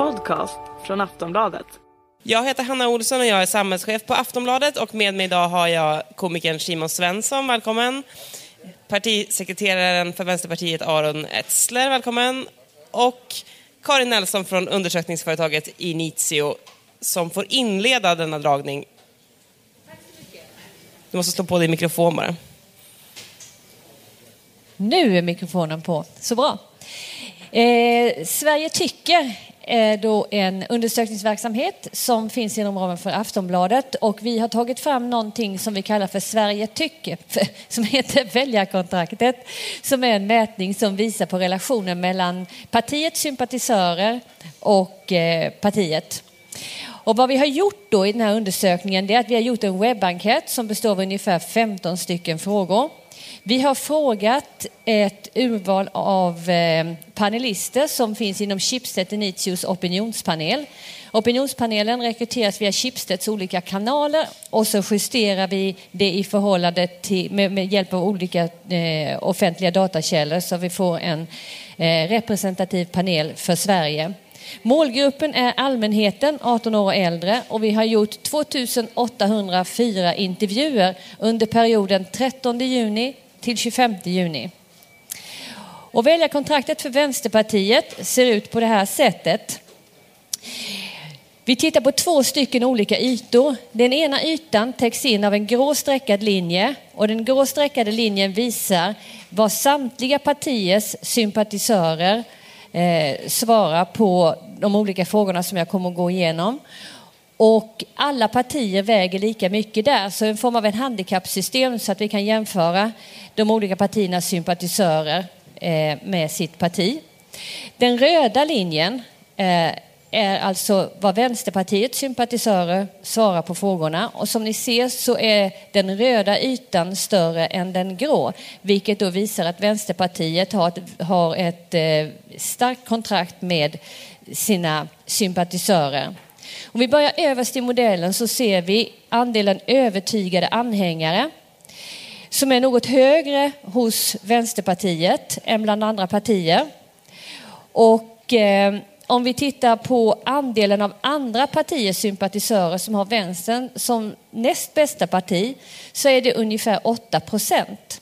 podcast från Aftonbladet. Jag heter Hanna Olsson och jag är samhällschef på Aftonbladet och med mig idag har jag komikern Simon Svensson, välkommen. Partisekreteraren för Vänsterpartiet Aron Etzler, välkommen. Och Karin Nelson från undersökningsföretaget Initio som får inleda denna dragning. Du måste slå på din mikrofon bara. Nu är mikrofonen på, så bra. Eh, Sverige tycker är då en undersökningsverksamhet som finns inom ramen för Aftonbladet och vi har tagit fram någonting som vi kallar för Sverige tycker, som heter Väljarkontraktet, som är en mätning som visar på relationen mellan partiets sympatisörer och eh, partiet. Och vad vi har gjort då i den här undersökningen är att vi har gjort en webbenkät som består av ungefär 15 stycken frågor. Vi har frågat ett urval av eh, panelister som finns inom Schibsted Initius opinionspanel. Opinionspanelen rekryteras via Schibsteds olika kanaler och så justerar vi det i förhållande till, med, med hjälp av olika eh, offentliga datakällor så vi får en eh, representativ panel för Sverige. Målgruppen är allmänheten, 18 år och äldre, och vi har gjort 2804 intervjuer under perioden 13 juni till 25 juni. Och väljarkontraktet för Vänsterpartiet ser ut på det här sättet. Vi tittar på två stycken olika ytor. Den ena ytan täcks in av en grå streckad linje och den grå streckade linjen visar vad samtliga partiers sympatisörer eh, svarar på de olika frågorna som jag kommer att gå igenom. Och alla partier väger lika mycket där, så en form av en handikappsystem så att vi kan jämföra de olika partiernas sympatisörer eh, med sitt parti. Den röda linjen eh, är alltså vad Vänsterpartiets sympatisörer svarar på frågorna. Och som ni ser så är den röda ytan större än den grå, vilket då visar att Vänsterpartiet har ett, har ett eh, starkt kontrakt med sina sympatisörer. Om vi börjar överst i modellen så ser vi andelen övertygade anhängare som är något högre hos Vänsterpartiet än bland andra partier. Och eh, om vi tittar på andelen av andra partiers sympatisörer som har vänstern som näst bästa parti så är det ungefär 8 procent.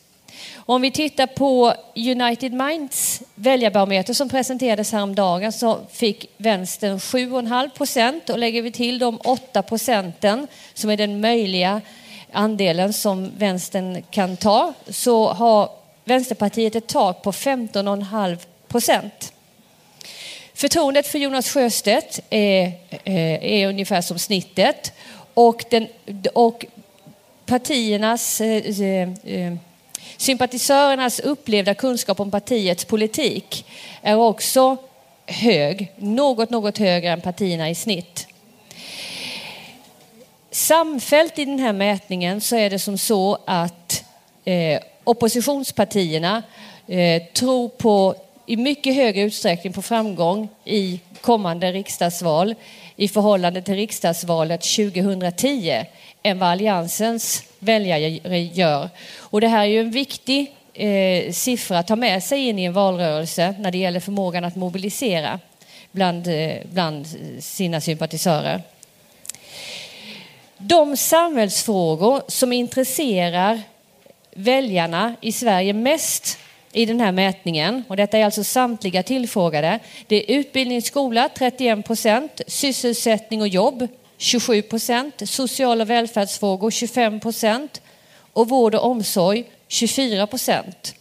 Om vi tittar på United Minds väljarbarometer som presenterades häromdagen så fick vänstern 7,5 procent och lägger vi till de 8 procenten som är den möjliga andelen som vänstern kan ta så har Vänsterpartiet ett tak på 15,5 procent. Förtroendet för Jonas Sjöstedt är, eh, är ungefär som snittet och, den, och partiernas eh, eh, eh Sympatisörernas upplevda kunskap om partiets politik är också hög, något, något högre än partierna i snitt. Samfällt i den här mätningen så är det som så att eh, oppositionspartierna eh, tror på i mycket högre utsträckning på framgång i kommande riksdagsval i förhållande till riksdagsvalet 2010 än vad Alliansens väljare gör. Och det här är ju en viktig eh, siffra att ta med sig in i en valrörelse när det gäller förmågan att mobilisera bland, eh, bland sina sympatisörer. De samhällsfrågor som intresserar väljarna i Sverige mest i den här mätningen, och detta är alltså samtliga tillfrågade, det är utbildning, skola 31 procent, sysselsättning och jobb 27 procent, social och välfärdsfrågor 25 procent. Och vård och omsorg 24 procent.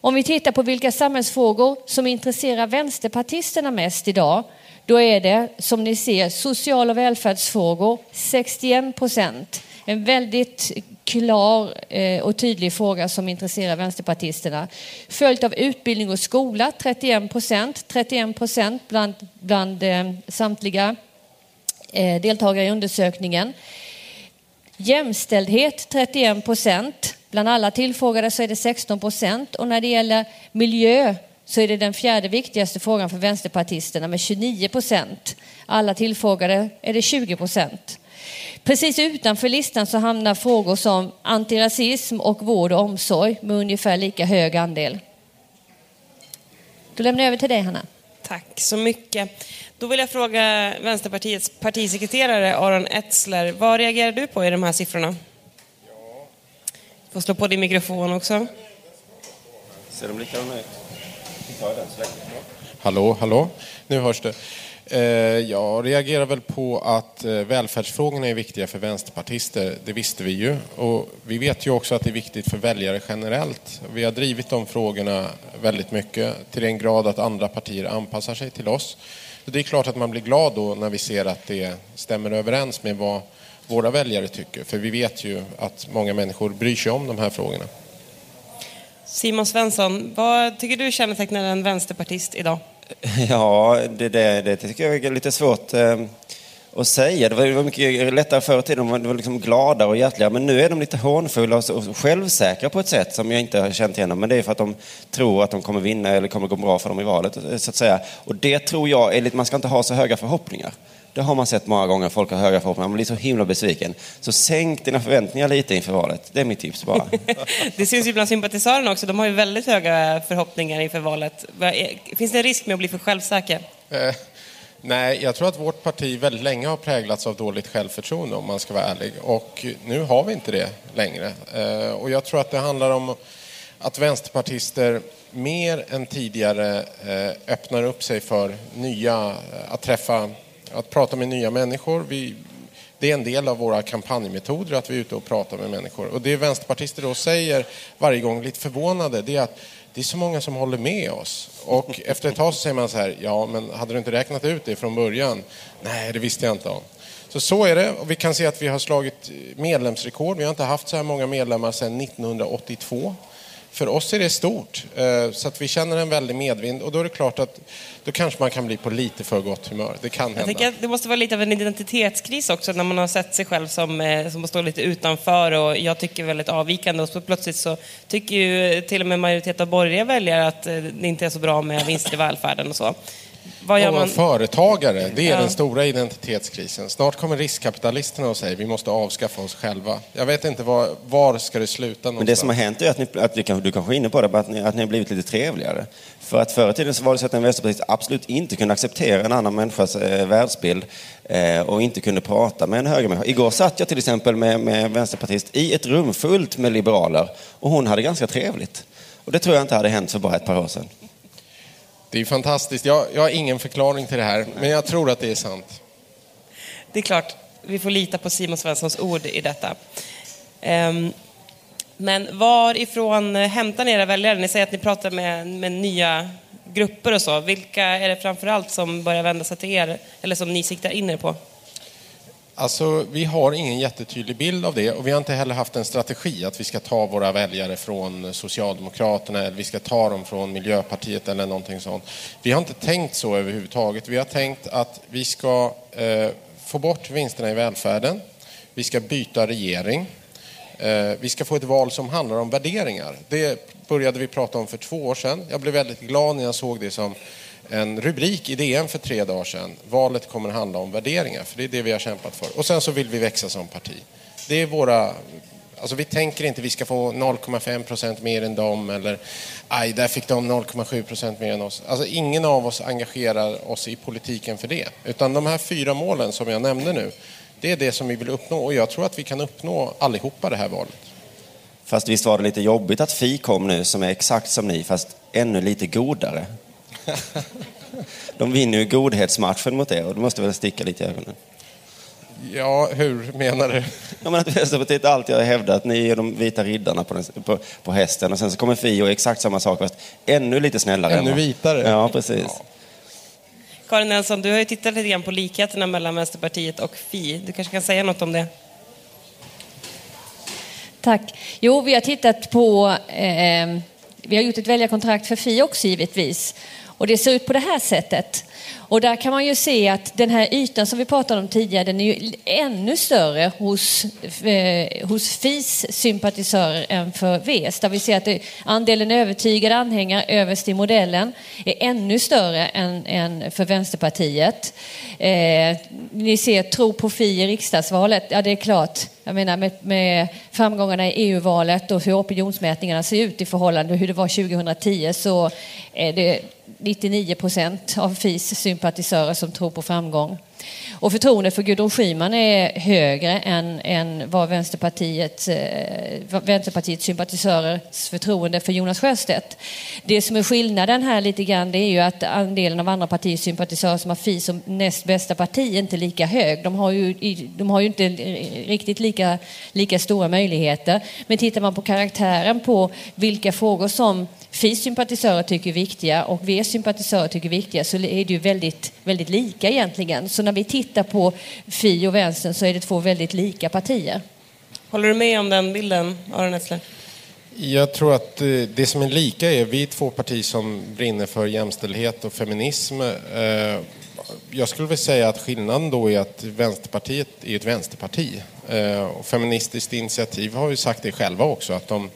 Om vi tittar på vilka samhällsfrågor som intresserar vänsterpartisterna mest idag, då är det som ni ser social och välfärdsfrågor 61 procent. En väldigt klar eh, och tydlig fråga som intresserar vänsterpartisterna. Följt av utbildning och skola 31 procent, 31 procent bland, bland eh, samtliga eh, deltagare i undersökningen. Jämställdhet 31 procent. Bland alla tillfrågade så är det 16 procent och när det gäller miljö så är det den fjärde viktigaste frågan för vänsterpartisterna med 29 procent. Alla tillfrågade är det 20 procent. Precis utanför listan så hamnar frågor som antirasism och vård och omsorg med ungefär lika hög andel. Då lämnar jag över till dig Hanna. Tack så mycket. Då vill jag fråga Vänsterpartiets partisekreterare Aron Etzler, vad reagerar du på i de här siffrorna? Du får slå på din mikrofon också. Ser de likadana ut? Hallå, hallå. Nu hörs det. Eh, jag reagerar väl på att eh, välfärdsfrågorna är viktiga för vänsterpartister. Det visste vi ju. Och vi vet ju också att det är viktigt för väljare generellt. Vi har drivit de frågorna väldigt mycket till den grad att andra partier anpassar sig till oss. Så det är klart att man blir glad då när vi ser att det stämmer överens med vad våra väljare tycker. För vi vet ju att många människor bryr sig om de här frågorna. Simon Svensson, vad tycker du kännetecknar en vänsterpartist idag? Ja, det, det, det tycker jag är lite svårt eh, att säga. Det var, det var mycket lättare förr i tiden. De var, liksom gladare och hjärtliga. Men nu är de lite hånfulla och, självsäkra på ett sätt som jag inte har känt igen. Men det är för att de tror att de kommer vinna eller kommer gå bra för dem i valet. Så att säga. Och det tror jag är lite, man ska inte ha så höga förhoppningar. Det har man sett många gånger, folk har höga förhoppningar. Man blir så himla besviken. Så sänk dina förväntningar lite inför valet. Det är mitt tips bara. Det syns ju bland sympatisörerna också, de har ju väldigt höga förhoppningar inför valet. Finns det en risk med att bli för självsäker? Eh, nej, jag tror att vårt parti väldigt länge har präglats av dåligt självförtroende om man ska vara ärlig. Och nu har vi inte det längre. Eh, och jag tror att det handlar om att vänsterpartister mer än tidigare eh, öppnar upp sig för nya, att träffa, att prata med nya människor. Vi, det är en del av våra kampanjmetoder att vi är ute och pratar med människor. Och det vänsterpartister då säger varje gång, lite förvånade, det är att det är så många som håller med oss. Och efter ett tag så säger man så här, ja men hade du inte räknat ut det från början? Nej, det visste jag inte om. Så så är det. Och vi kan se att vi har slagit medlemsrekord. Vi har inte haft så här många medlemmar sedan 1982. För oss är det stort, eh, så att vi känner en väldig medvind och då är det klart att då kanske man kan bli på lite för gott humör. Det kan Jag hända. tänker att det måste vara lite av en identitetskris också när man har sett sig själv som, eh, som att stå lite utanför och jag tycker väldigt avvikande och så plötsligt så tycker ju till och med majoritet av borgerliga väljare att eh, det inte är så bra med vinster i välfärden och så. Vad gör vara man? företagare, det är Ja. den stora identitetskrisen. Snart kommer riskkapitalisterna och säger vi måste avskaffa oss själva. Jag vet inte var, var ska det sluta Men det som har någonstans? hänt är att, ni, att du, kanske, du kanske är inne på det, att ni, att ni har blivit lite trevligare. För att förr i tiden så var det så att en vänsterpartist absolut inte kunde acceptera en annan människas eh, världsbild eh, och inte kunde prata med en högermänniska. Igår satt jag till exempel med, med en vänsterpartist i ett rum fullt med liberaler och hon hade ganska trevligt. Och det tror jag inte hade hänt för bara ett par år sedan. Det är fantastiskt. Jag, jag har ingen förklaring till det här, men jag tror att det är sant. Det är klart, vi får lita på Simon Svenssons ord i detta. Um, men varifrån eh, hämtar ni era väljare? Ni säger att ni pratar med, med nya grupper och så. Vilka är det framförallt som börjar vända sig till er, eller som ni siktar in er på? Alltså, vi har ingen jättetydlig bild av det och vi har inte heller haft en strategi att vi ska ta våra väljare från Socialdemokraterna eller vi ska ta dem från Miljöpartiet eller någonting sånt. Vi har inte tänkt så överhuvudtaget. Vi har tänkt att vi ska eh, få bort vinsterna i välfärden. Vi ska byta regering. Eh, vi ska få ett val som handlar om värderingar. Det började vi prata om för två år sedan. Jag blev väldigt glad när jag såg det som en rubrik i DN för tre dagar sedan. Valet kommer att handla om värderingar, för det är det vi har kämpat för. Och sen så vill vi växa som parti. Det är våra... Alltså vi tänker inte vi ska få 0,5 procent mer än dem eller aj, där fick de 0,7 procent mer än oss. Alltså ingen av oss engagerar oss i politiken för det. Utan de här fyra målen som jag nämnde nu, det är det som vi vill uppnå och jag tror att vi kan uppnå allihopa det här valet. Fast visst var det lite jobbigt att Fi kom nu som är exakt som ni fast ännu lite godare. De vinner ju godhetsmatchen mot er och det måste väl sticka lite i ögonen. Ja, hur menar du? Ja, men att Vänsterpartiet alltid har hävdat att ni är de vita riddarna på, den, på, på hästen och sen så kommer Fi och exakt samma sak fast ännu lite snällare. än Ännu vitare? Ja, precis. Ja. Karin Nelson, du har ju tittat lite grann på likheterna mellan Vänsterpartiet och Fi. Du kanske kan säga något om det? Tack. Jo, vi har tittat på... Eh, vi har gjort ett väljarkontrakt för Fi också givetvis. Och det ser ut på det här sättet. Och där kan man ju se att den här ytan som vi pratade om tidigare, den är ju ännu större hos, eh, hos FIs sympatisörer än för Vs. Där vi ser att det, andelen övertygade anhängare överst i modellen är ännu större än, än för Vänsterpartiet. Eh, ni ser tro på Fi i riksdagsvalet. Ja, det är klart. Jag menar med, med framgångarna i EU-valet och hur opinionsmätningarna ser ut i förhållande till hur det var 2010 så är det 99 procent av FIs sympatisörer som tror på framgång. Och förtroendet för Gudrun Schyman är högre än, än vad Vänsterpartiet, eh, Vänsterpartiets sympatisörers förtroende för Jonas Sjöstedt. Det som är skillnaden här lite grann det är ju att andelen av andra partiers sympatisörer som har FI som näst bästa parti är inte lika hög. De har ju, de har ju inte eh, riktigt lika, lika stora möjligheter. Men tittar man på karaktären på vilka frågor som FIs sympatisörer tycker är viktiga och Vs sympatisörer tycker är viktiga så är det ju väldigt, väldigt lika egentligen. Så när vi tittar på Fi och Vänstern så är det två väldigt lika partier. Håller du med om den bilden, Aron Etzler? Jag tror att eh, det som är lika är vi är två partier som brinner för jämställdhet och feminism. Eh, jag skulle vilja säga att skillnaden då är att Vänsterpartiet är ett vänsterparti. Eh, och Feministiskt initiativ har ju sagt det själva också, att de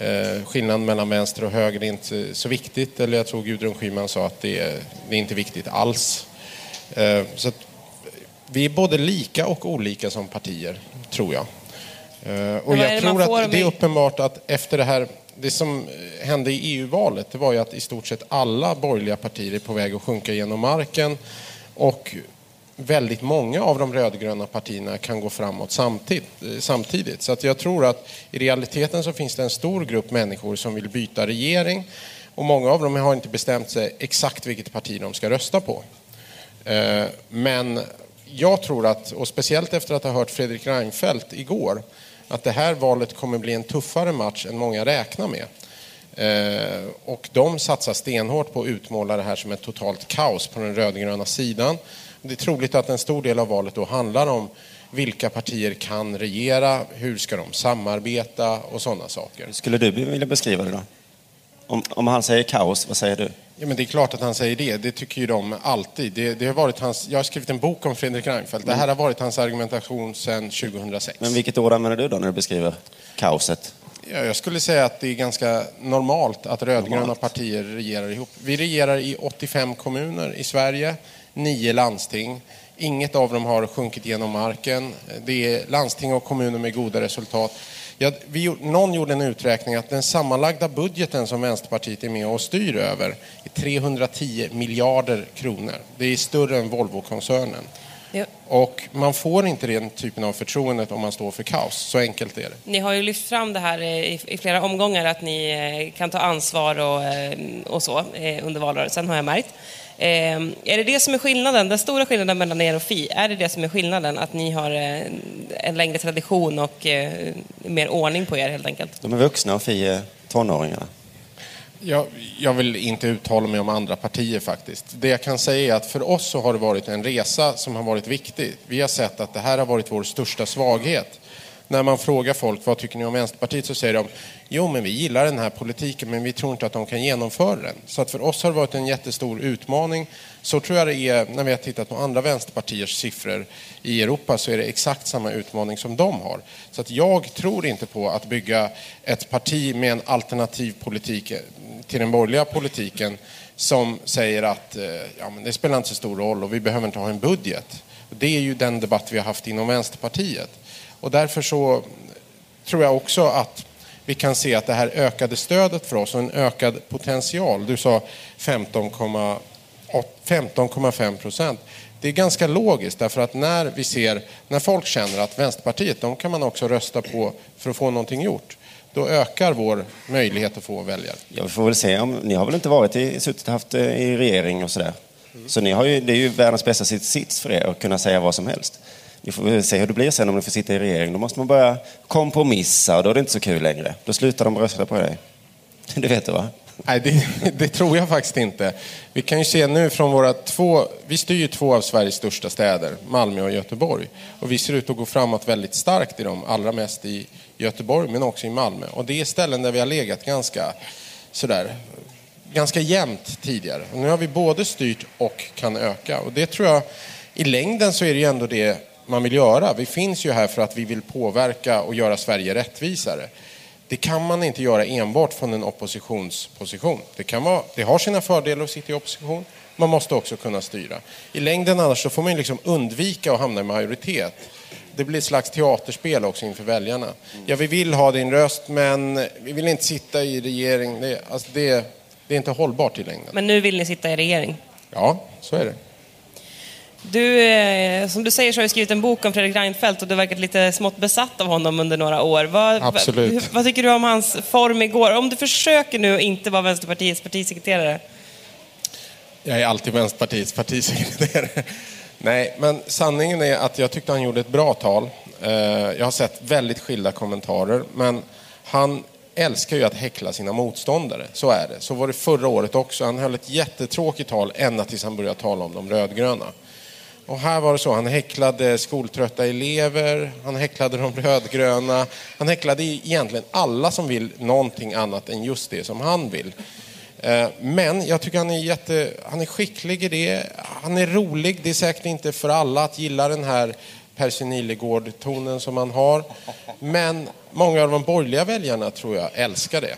Eh, skillnaden mellan vänster och höger är inte så viktigt. Eller jag tror Gudrun Schyman sa att det är, det är inte viktigt alls. Eh, så vi är både lika och olika som partier, tror jag. Eh, och jag tror att det är uppenbart att efter det här det som hände i EU-valet det var ju att i stort sett alla borgerliga partier är på väg att sjunka genom marken. Och väldigt många av de rödgröna partierna kan gå framåt samtidigt. Så att jag tror att i realiteten så finns det en stor grupp människor som vill byta regering och många av dem har inte bestämt sig exakt vilket parti de ska rösta på. Eh, men jag tror att, och speciellt efter att ha hört Fredrik Reinfeldt igår, att det här valet kommer bli en tuffare match än många räknar med. Eh, och de satsar stenhårt på att utmåla det här som ett totalt kaos på den rödgröna sidan. Det är troligt att en stor del av valet då handlar om vilka partier kan regera, hur ska de samarbeta och sådana saker. Skulle du vilja beskriva det då? Om, om han säger kaos, vad säger du? Ja, men det är klart att han säger det. Det tycker ju de alltid. Det, det har varit hans, jag har skrivit en bok om Fredrik Reinfeldt. Det här har varit hans argumentation sedan 2006. Men vilket ord använder du då när du beskriver kaoset? Ja, jag skulle säga att det är ganska normalt att rödgröna normalt. partier regerar ihop. Vi regerar i 85 kommuner i Sverige nio landsting. Inget av dem har sjunkit genom marken. Det är landsting och kommuner med goda resultat. Ja, vi, någon gjorde en uträkning att den sammanlagda budgeten som Vänsterpartiet är med och styr över är 310 miljarder kronor. Det är större än Volvo-koncernen. Ja. Och man får inte den typen av förtroende om man står för kaos. Så enkelt är det. Ni har ju lyft fram det här i, i flera omgångar, att ni eh, kan ta ansvar och, eh, och så eh, under valrörelsen, har jag märkt. Eh, är det det som är skillnaden, den stora skillnaden mellan er och Fi? Är det det som är skillnaden, att ni har eh, en längre tradition och eh, mer ordning på er helt enkelt? De är vuxna och Fi är tonåringarna. Jag, jag vill inte uttala mig om andra partier faktiskt. Det jag kan säga är att för oss så har det varit en resa som har varit viktig. Vi har sett att det här har varit vår största svaghet när man frågar folk vad tycker ni om Vänsterpartiet så säger de jo men vi gillar den här politiken men vi tror inte att de kan genomföra den. Så att för oss har det varit en jättestor utmaning. Så tror jag det är när vi har tittat på andra vänsterpartiers siffror i Europa så är det exakt samma utmaning som de har. Så att jag tror inte på att bygga ett parti med en alternativ politik till den borgerliga politiken som säger att eh, ja, men det spelar inte så stor roll och vi behöver inte ha en budget. Det är ju den debatt vi har haft inom Vänsterpartiet. Och därför så tror jag också att vi kan se att det här ökade stödet för oss och en ökad potential, du sa 15,5 procent. Det är ganska logiskt därför att när vi ser, när folk känner att Vänsterpartiet, de kan man också rösta på för att få någonting gjort. Då ökar vår möjlighet att få väljare. Ja, vi får väl se. Om, ni har väl inte varit i, suttit haft eh, i regering och sådär? Mm. Så ni har ju, det är ju världens bästa sits för er att kunna säga vad som helst. Vi får se hur det blir sen om ni får sitta i regering. Då måste man börja kompromissa och då är det inte så kul längre. Då slutar de rösta på dig. Det vet du va? Nej, det, det, tror jag faktiskt inte. Vi kan ju se nu från våra två, vi styr ju två av Sveriges största städer, Malmö och Göteborg. Och vi ser ut att gå framåt väldigt starkt i dem, allra mest i Göteborg men också i Malmö. Och det är ställen där vi har legat ganska sådär, ganska jämnt tidigare. Och nu har vi både styrt och kan öka. Och det tror jag, i längden så är det ju ändå det man vill göra. Vi finns ju här för att vi vill påverka och göra Sverige rättvisare. Det kan man inte göra enbart från en oppositionsposition. Det, kan vara, det har sina fördelar att sitta i opposition. Man måste också kunna styra. I längden annars så får man liksom undvika att hamna i majoritet. Det blir ett slags teaterspel också inför väljarna. Ja, vi vill ha din röst, men vi vill inte sitta i regering. Det, alltså det, Det är inte hållbart i längden. Men nu vill ni sitta i regering. Ja, så är det. Du, eh, som du säger så har du skrivit en bok om Fredrik Reinfeldt och du har verkat lite smått besatt av honom under några år. Vad, Absolut. Vad, vad tycker du om hans form igår? Om du försöker nu inte vara Vänsterpartiets partisekreterare. Jag är alltid Vänsterpartiets partisekreterare. Nej, men sanningen är att jag tyckte han gjorde ett bra tal. Eh, Jag har sett väldigt skilda kommentarer, men han älskar ju att häckla sina motståndare. Så är det. Så var det förra året också. Han höll ett jättetråkigt tal ända tills han började tala om de rödgröna. Och här var det så, han häcklade skoltrötta elever, han häcklade de rödgröna, han häcklade egentligen alla som vill någonting annat än just det som han vill. Eh, men jag tycker han är, jätte, han är skicklig i det, han är rolig, det är säkert inte för alla att gilla den här Percy Nilegård-tonen som han har. Men många av de borgerliga väljarna tror jag älskar det.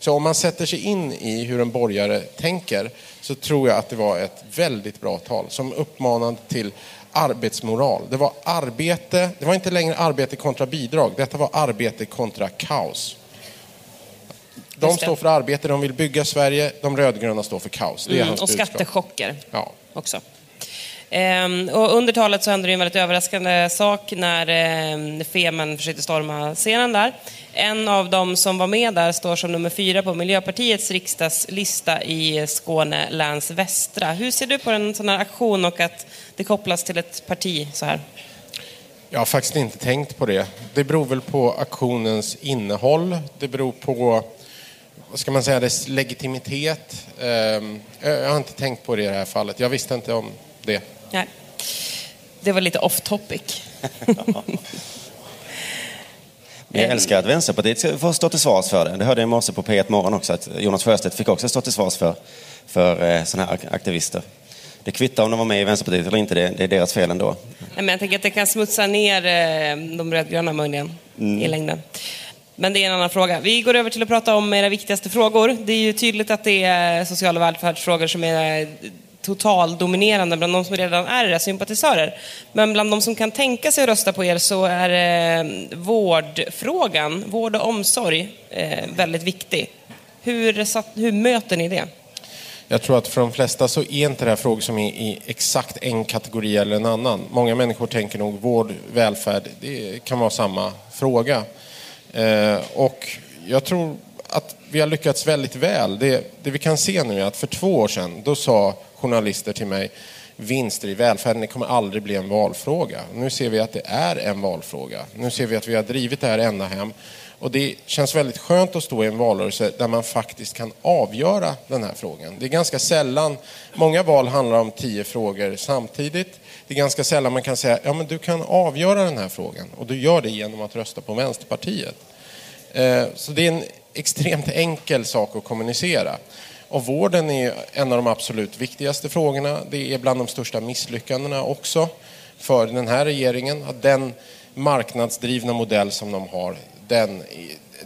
Så om man sätter sig in i hur en borgare tänker så tror jag att det var ett väldigt bra tal som uppmanade till arbetsmoral. Det var arbete, det var inte längre arbete kontra bidrag, detta var arbete kontra kaos. De står för arbete, de vill bygga Sverige, de rödgröna står för kaos. Det är Mm, hans och budskap. skattechocker Ja. också. Ehm, och under talet så hände det en väldigt överraskande sak när ehm, Femen försökte storma scenen där. En av dem som var med där står som nummer fyra på Miljöpartiets riksdagslista i Skåne läns västra. Hur ser du på en sån här aktion och att det kopplas till ett parti så här? Jag har faktiskt inte tänkt på det. Det beror väl på aktionens innehåll. Det beror på, vad ska man säga, dess legitimitet. Ehm, jag har inte tänkt på det i det här fallet. Jag visste inte om det. Nej. Det var lite off topic. Men jag älskar att Vänsterpartiet ska få stå till svars för det. Det hörde jag i morse på P1 Morgon också, att Jonas Sjöstedt fick också stå till svars för, för eh, sådana här ak- aktivister. Det kvittar om de var med i Vänsterpartiet eller inte, det, är deras fel ändå. Nej, men jag tänker att det kan smutsa ner eh, de rödgröna möjligen i längden. Men det är en annan fråga. Vi går över till att prata om era viktigaste frågor. Det är ju tydligt att det är sociala välfärdsfrågor som är totaldominerande bland de som redan är era sympatisörer. Men bland de som kan tänka sig att rösta på er så är eh, vårdfrågan, vård och omsorg, eh, väldigt viktig. Hur, satt, hur möter ni det? Jag tror att för de flesta så är inte det här frågor som är i exakt en kategori eller en annan. Många människor tänker nog vård, välfärd, det kan vara samma fråga. Eh, och jag tror att vi har lyckats väldigt väl. Det, det vi kan se nu är att för två år sedan, då sa journalister till mig vinster i välfärden, det kommer aldrig bli en valfråga. Nu ser vi att det är en valfråga. Nu ser vi att vi har drivit det här ända hem. Och det känns väldigt skönt att stå i en valrörelse där man faktiskt kan avgöra den här frågan. Det är ganska sällan, många val handlar om tio frågor samtidigt. Det är ganska sällan man kan säga, ja men du kan avgöra den här frågan. Och du gör det genom att rösta på Vänsterpartiet. Eh, så det är en extremt enkel sak att kommunicera. Och vården är en av de absolut viktigaste frågorna. Det är bland de största misslyckandena också för den här regeringen. Att den marknadsdrivna modell som de har, den,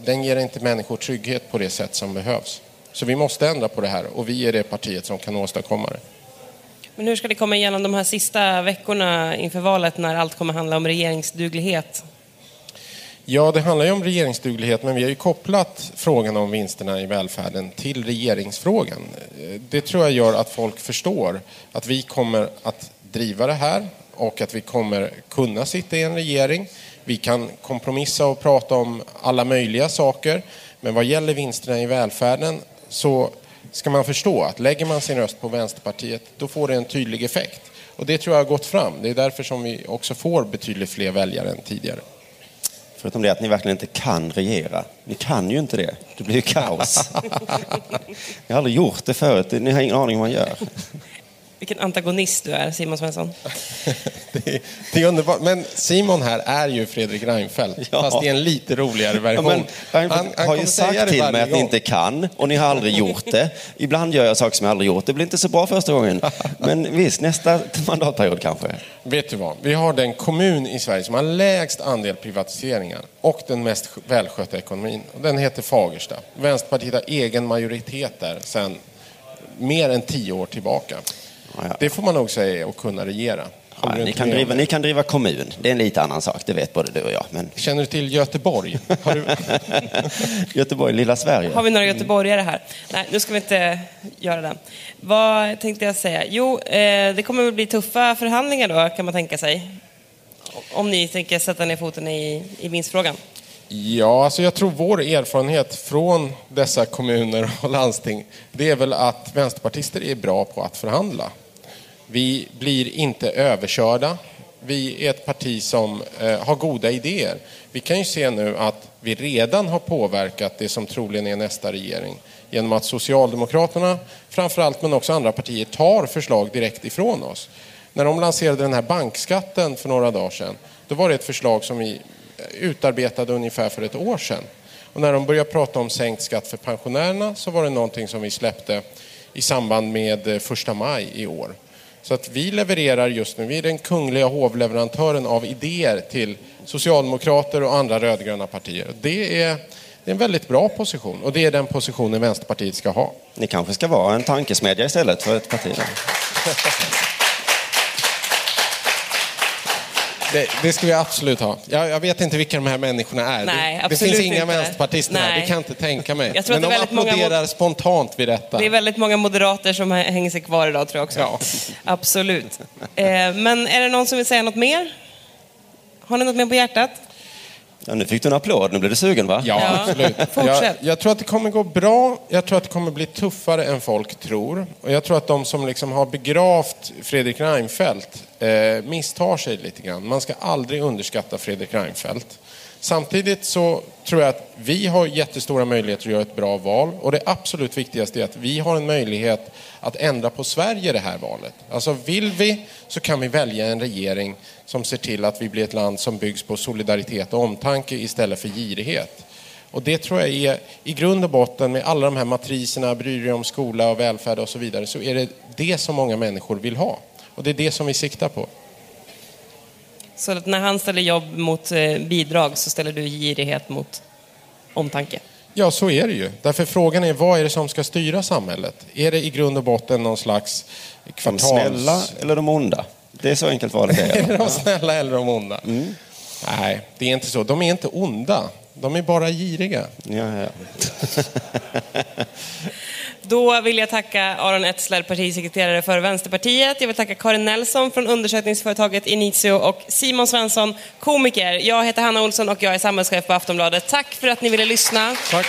den ger inte människor trygghet på det sätt som behövs. Så vi måste ändra på det här och vi är det partiet som kan åstadkomma det. Men hur ska det komma igenom de här sista veckorna inför valet när allt kommer handla om regeringsduglighet? Ja, det handlar ju om regeringsduglighet, men vi har ju kopplat frågan om vinsterna i välfärden till regeringsfrågan. Det tror jag gör att folk förstår att vi kommer att driva det här och att vi kommer kunna sitta i en regering. Vi kan kompromissa och prata om alla möjliga saker, men vad gäller vinsterna i välfärden så ska man förstå att lägger man sin röst på Vänsterpartiet, då får det en tydlig effekt. Och det tror jag har gått fram. Det är därför som vi också får betydligt fler väljare än tidigare. Förutom det att ni verkligen inte kan regera. Ni kan ju inte det. Det blir ju kaos. Ni har aldrig gjort det förut. Ni har ingen aning om vad man gör. Vilken antagonist du är, Simon Svensson. Det är, det är underbart. Men Simon här är ju Fredrik Reinfeldt, Ja. fast i en lite roligare Ja, version. men Reinfeldt har kommer ju sagt till mig att ni inte kan och ni har aldrig gjort det. Ibland gör jag saker som jag aldrig gjort. Det blir inte så bra första gången. Men visst, nästa mandatperiod kanske. Vet du vad? Vi har den kommun i Sverige som har lägst andel privatiseringar och den mest välskötta ekonomin. Och Den heter Fagersta. Vänsterpartiet har egen majoritet där sedan mer än tio år tillbaka. Ja, ja. Det får man nog säga att kunna regera. Du ni, kan driva, ni kan driva kommun. Det är en lite annan sak, det vet både du och jag. Men Känner du till Göteborg? Har du... Göteborg, lilla Sverige. Har vi några göteborgare här? Nej, nu ska vi inte göra det. Vad tänkte jag säga? Jo, eh, det kommer väl bli tuffa förhandlingar då, kan man tänka sig. Om ni tänker sätta ner foten i, i vinstfrågan. Ja, alltså jag tror vår erfarenhet från dessa kommuner och landsting, det är väl att vänsterpartister är bra på att förhandla. Vi blir inte överkörda. Vi är ett parti som eh, har goda idéer. Vi kan ju se nu att vi redan har påverkat det som troligen är nästa regering genom att Socialdemokraterna, framförallt, men också andra partier, tar förslag direkt ifrån oss. När de lanserade den här bankskatten för några dagar sedan, då var det ett förslag som vi eh, utarbetade ungefär för ett år sedan. Och när de började prata om sänkt skatt för pensionärerna så var det någonting som vi släppte i samband med eh, första maj i år. Så att vi levererar just nu, vi är den kungliga hovleverantören av idéer till socialdemokrater och andra rödgröna partier. Det är, det är en väldigt bra position och det är den positionen Vänsterpartiet ska ha. Ni kanske ska vara en tankesmedja istället för ett parti. där. Det, det ska vi absolut ha. Jag, jag vet inte vilka de här människorna är. Nej, det, det finns inga inte. vänsterpartister här, Nej. det kan jag inte tänka mig. Men de väldigt många applåderar spontant vid detta. Det är väldigt många moderater som hänger sig kvar idag tror jag också. Ja. Absolut. Eh, men är det någon som vill säga något mer? Har ni något mer på hjärtat? Ja, nu fick du en applåd, nu blev du sugen va? Ja, Ja. absolut. Jag, jag tror att det kommer gå bra. Jag tror att det kommer bli tuffare än folk tror. Och jag tror att de som liksom har begravt Fredrik Reinfeldt eh, misstar sig lite grann. Man ska aldrig underskatta Fredrik Reinfeldt. Samtidigt så tror jag att vi har jättestora möjligheter att göra ett bra val. Och det absolut viktigaste är att vi har en möjlighet att ändra på Sverige det här valet. Alltså vill vi så kan vi välja en regering som ser till att vi blir ett land som byggs på solidaritet och omtanke istället för girighet. Och det tror jag är i grund och botten med alla de här matriserna, bryr dig om skola och välfärd och så vidare, så är det det som många människor vill ha. Och det är det som vi siktar på. Så att när han ställer jobb mot eh, bidrag så ställer du girighet mot omtanke. Ja, så är det ju. Därför frågan är, vad är det som ska styra samhället? Är det i grund och botten någon slags De kvartals... snälla eller de onda? Det är så enkelt valet är. Är det de snälla eller de onda? Nej, det är inte så. De är inte onda. De är bara giriga. Ja, ja. Då vill jag tacka Aron Etzler, partisekreterare för Vänsterpartiet. Jag vill tacka Karin Nelson från undersökningsföretaget Initio och Simon Svensson, komiker. Jag heter Hanna Olsson och jag är samhällschef på Aftonbladet. Tack för att ni ville lyssna. Tack.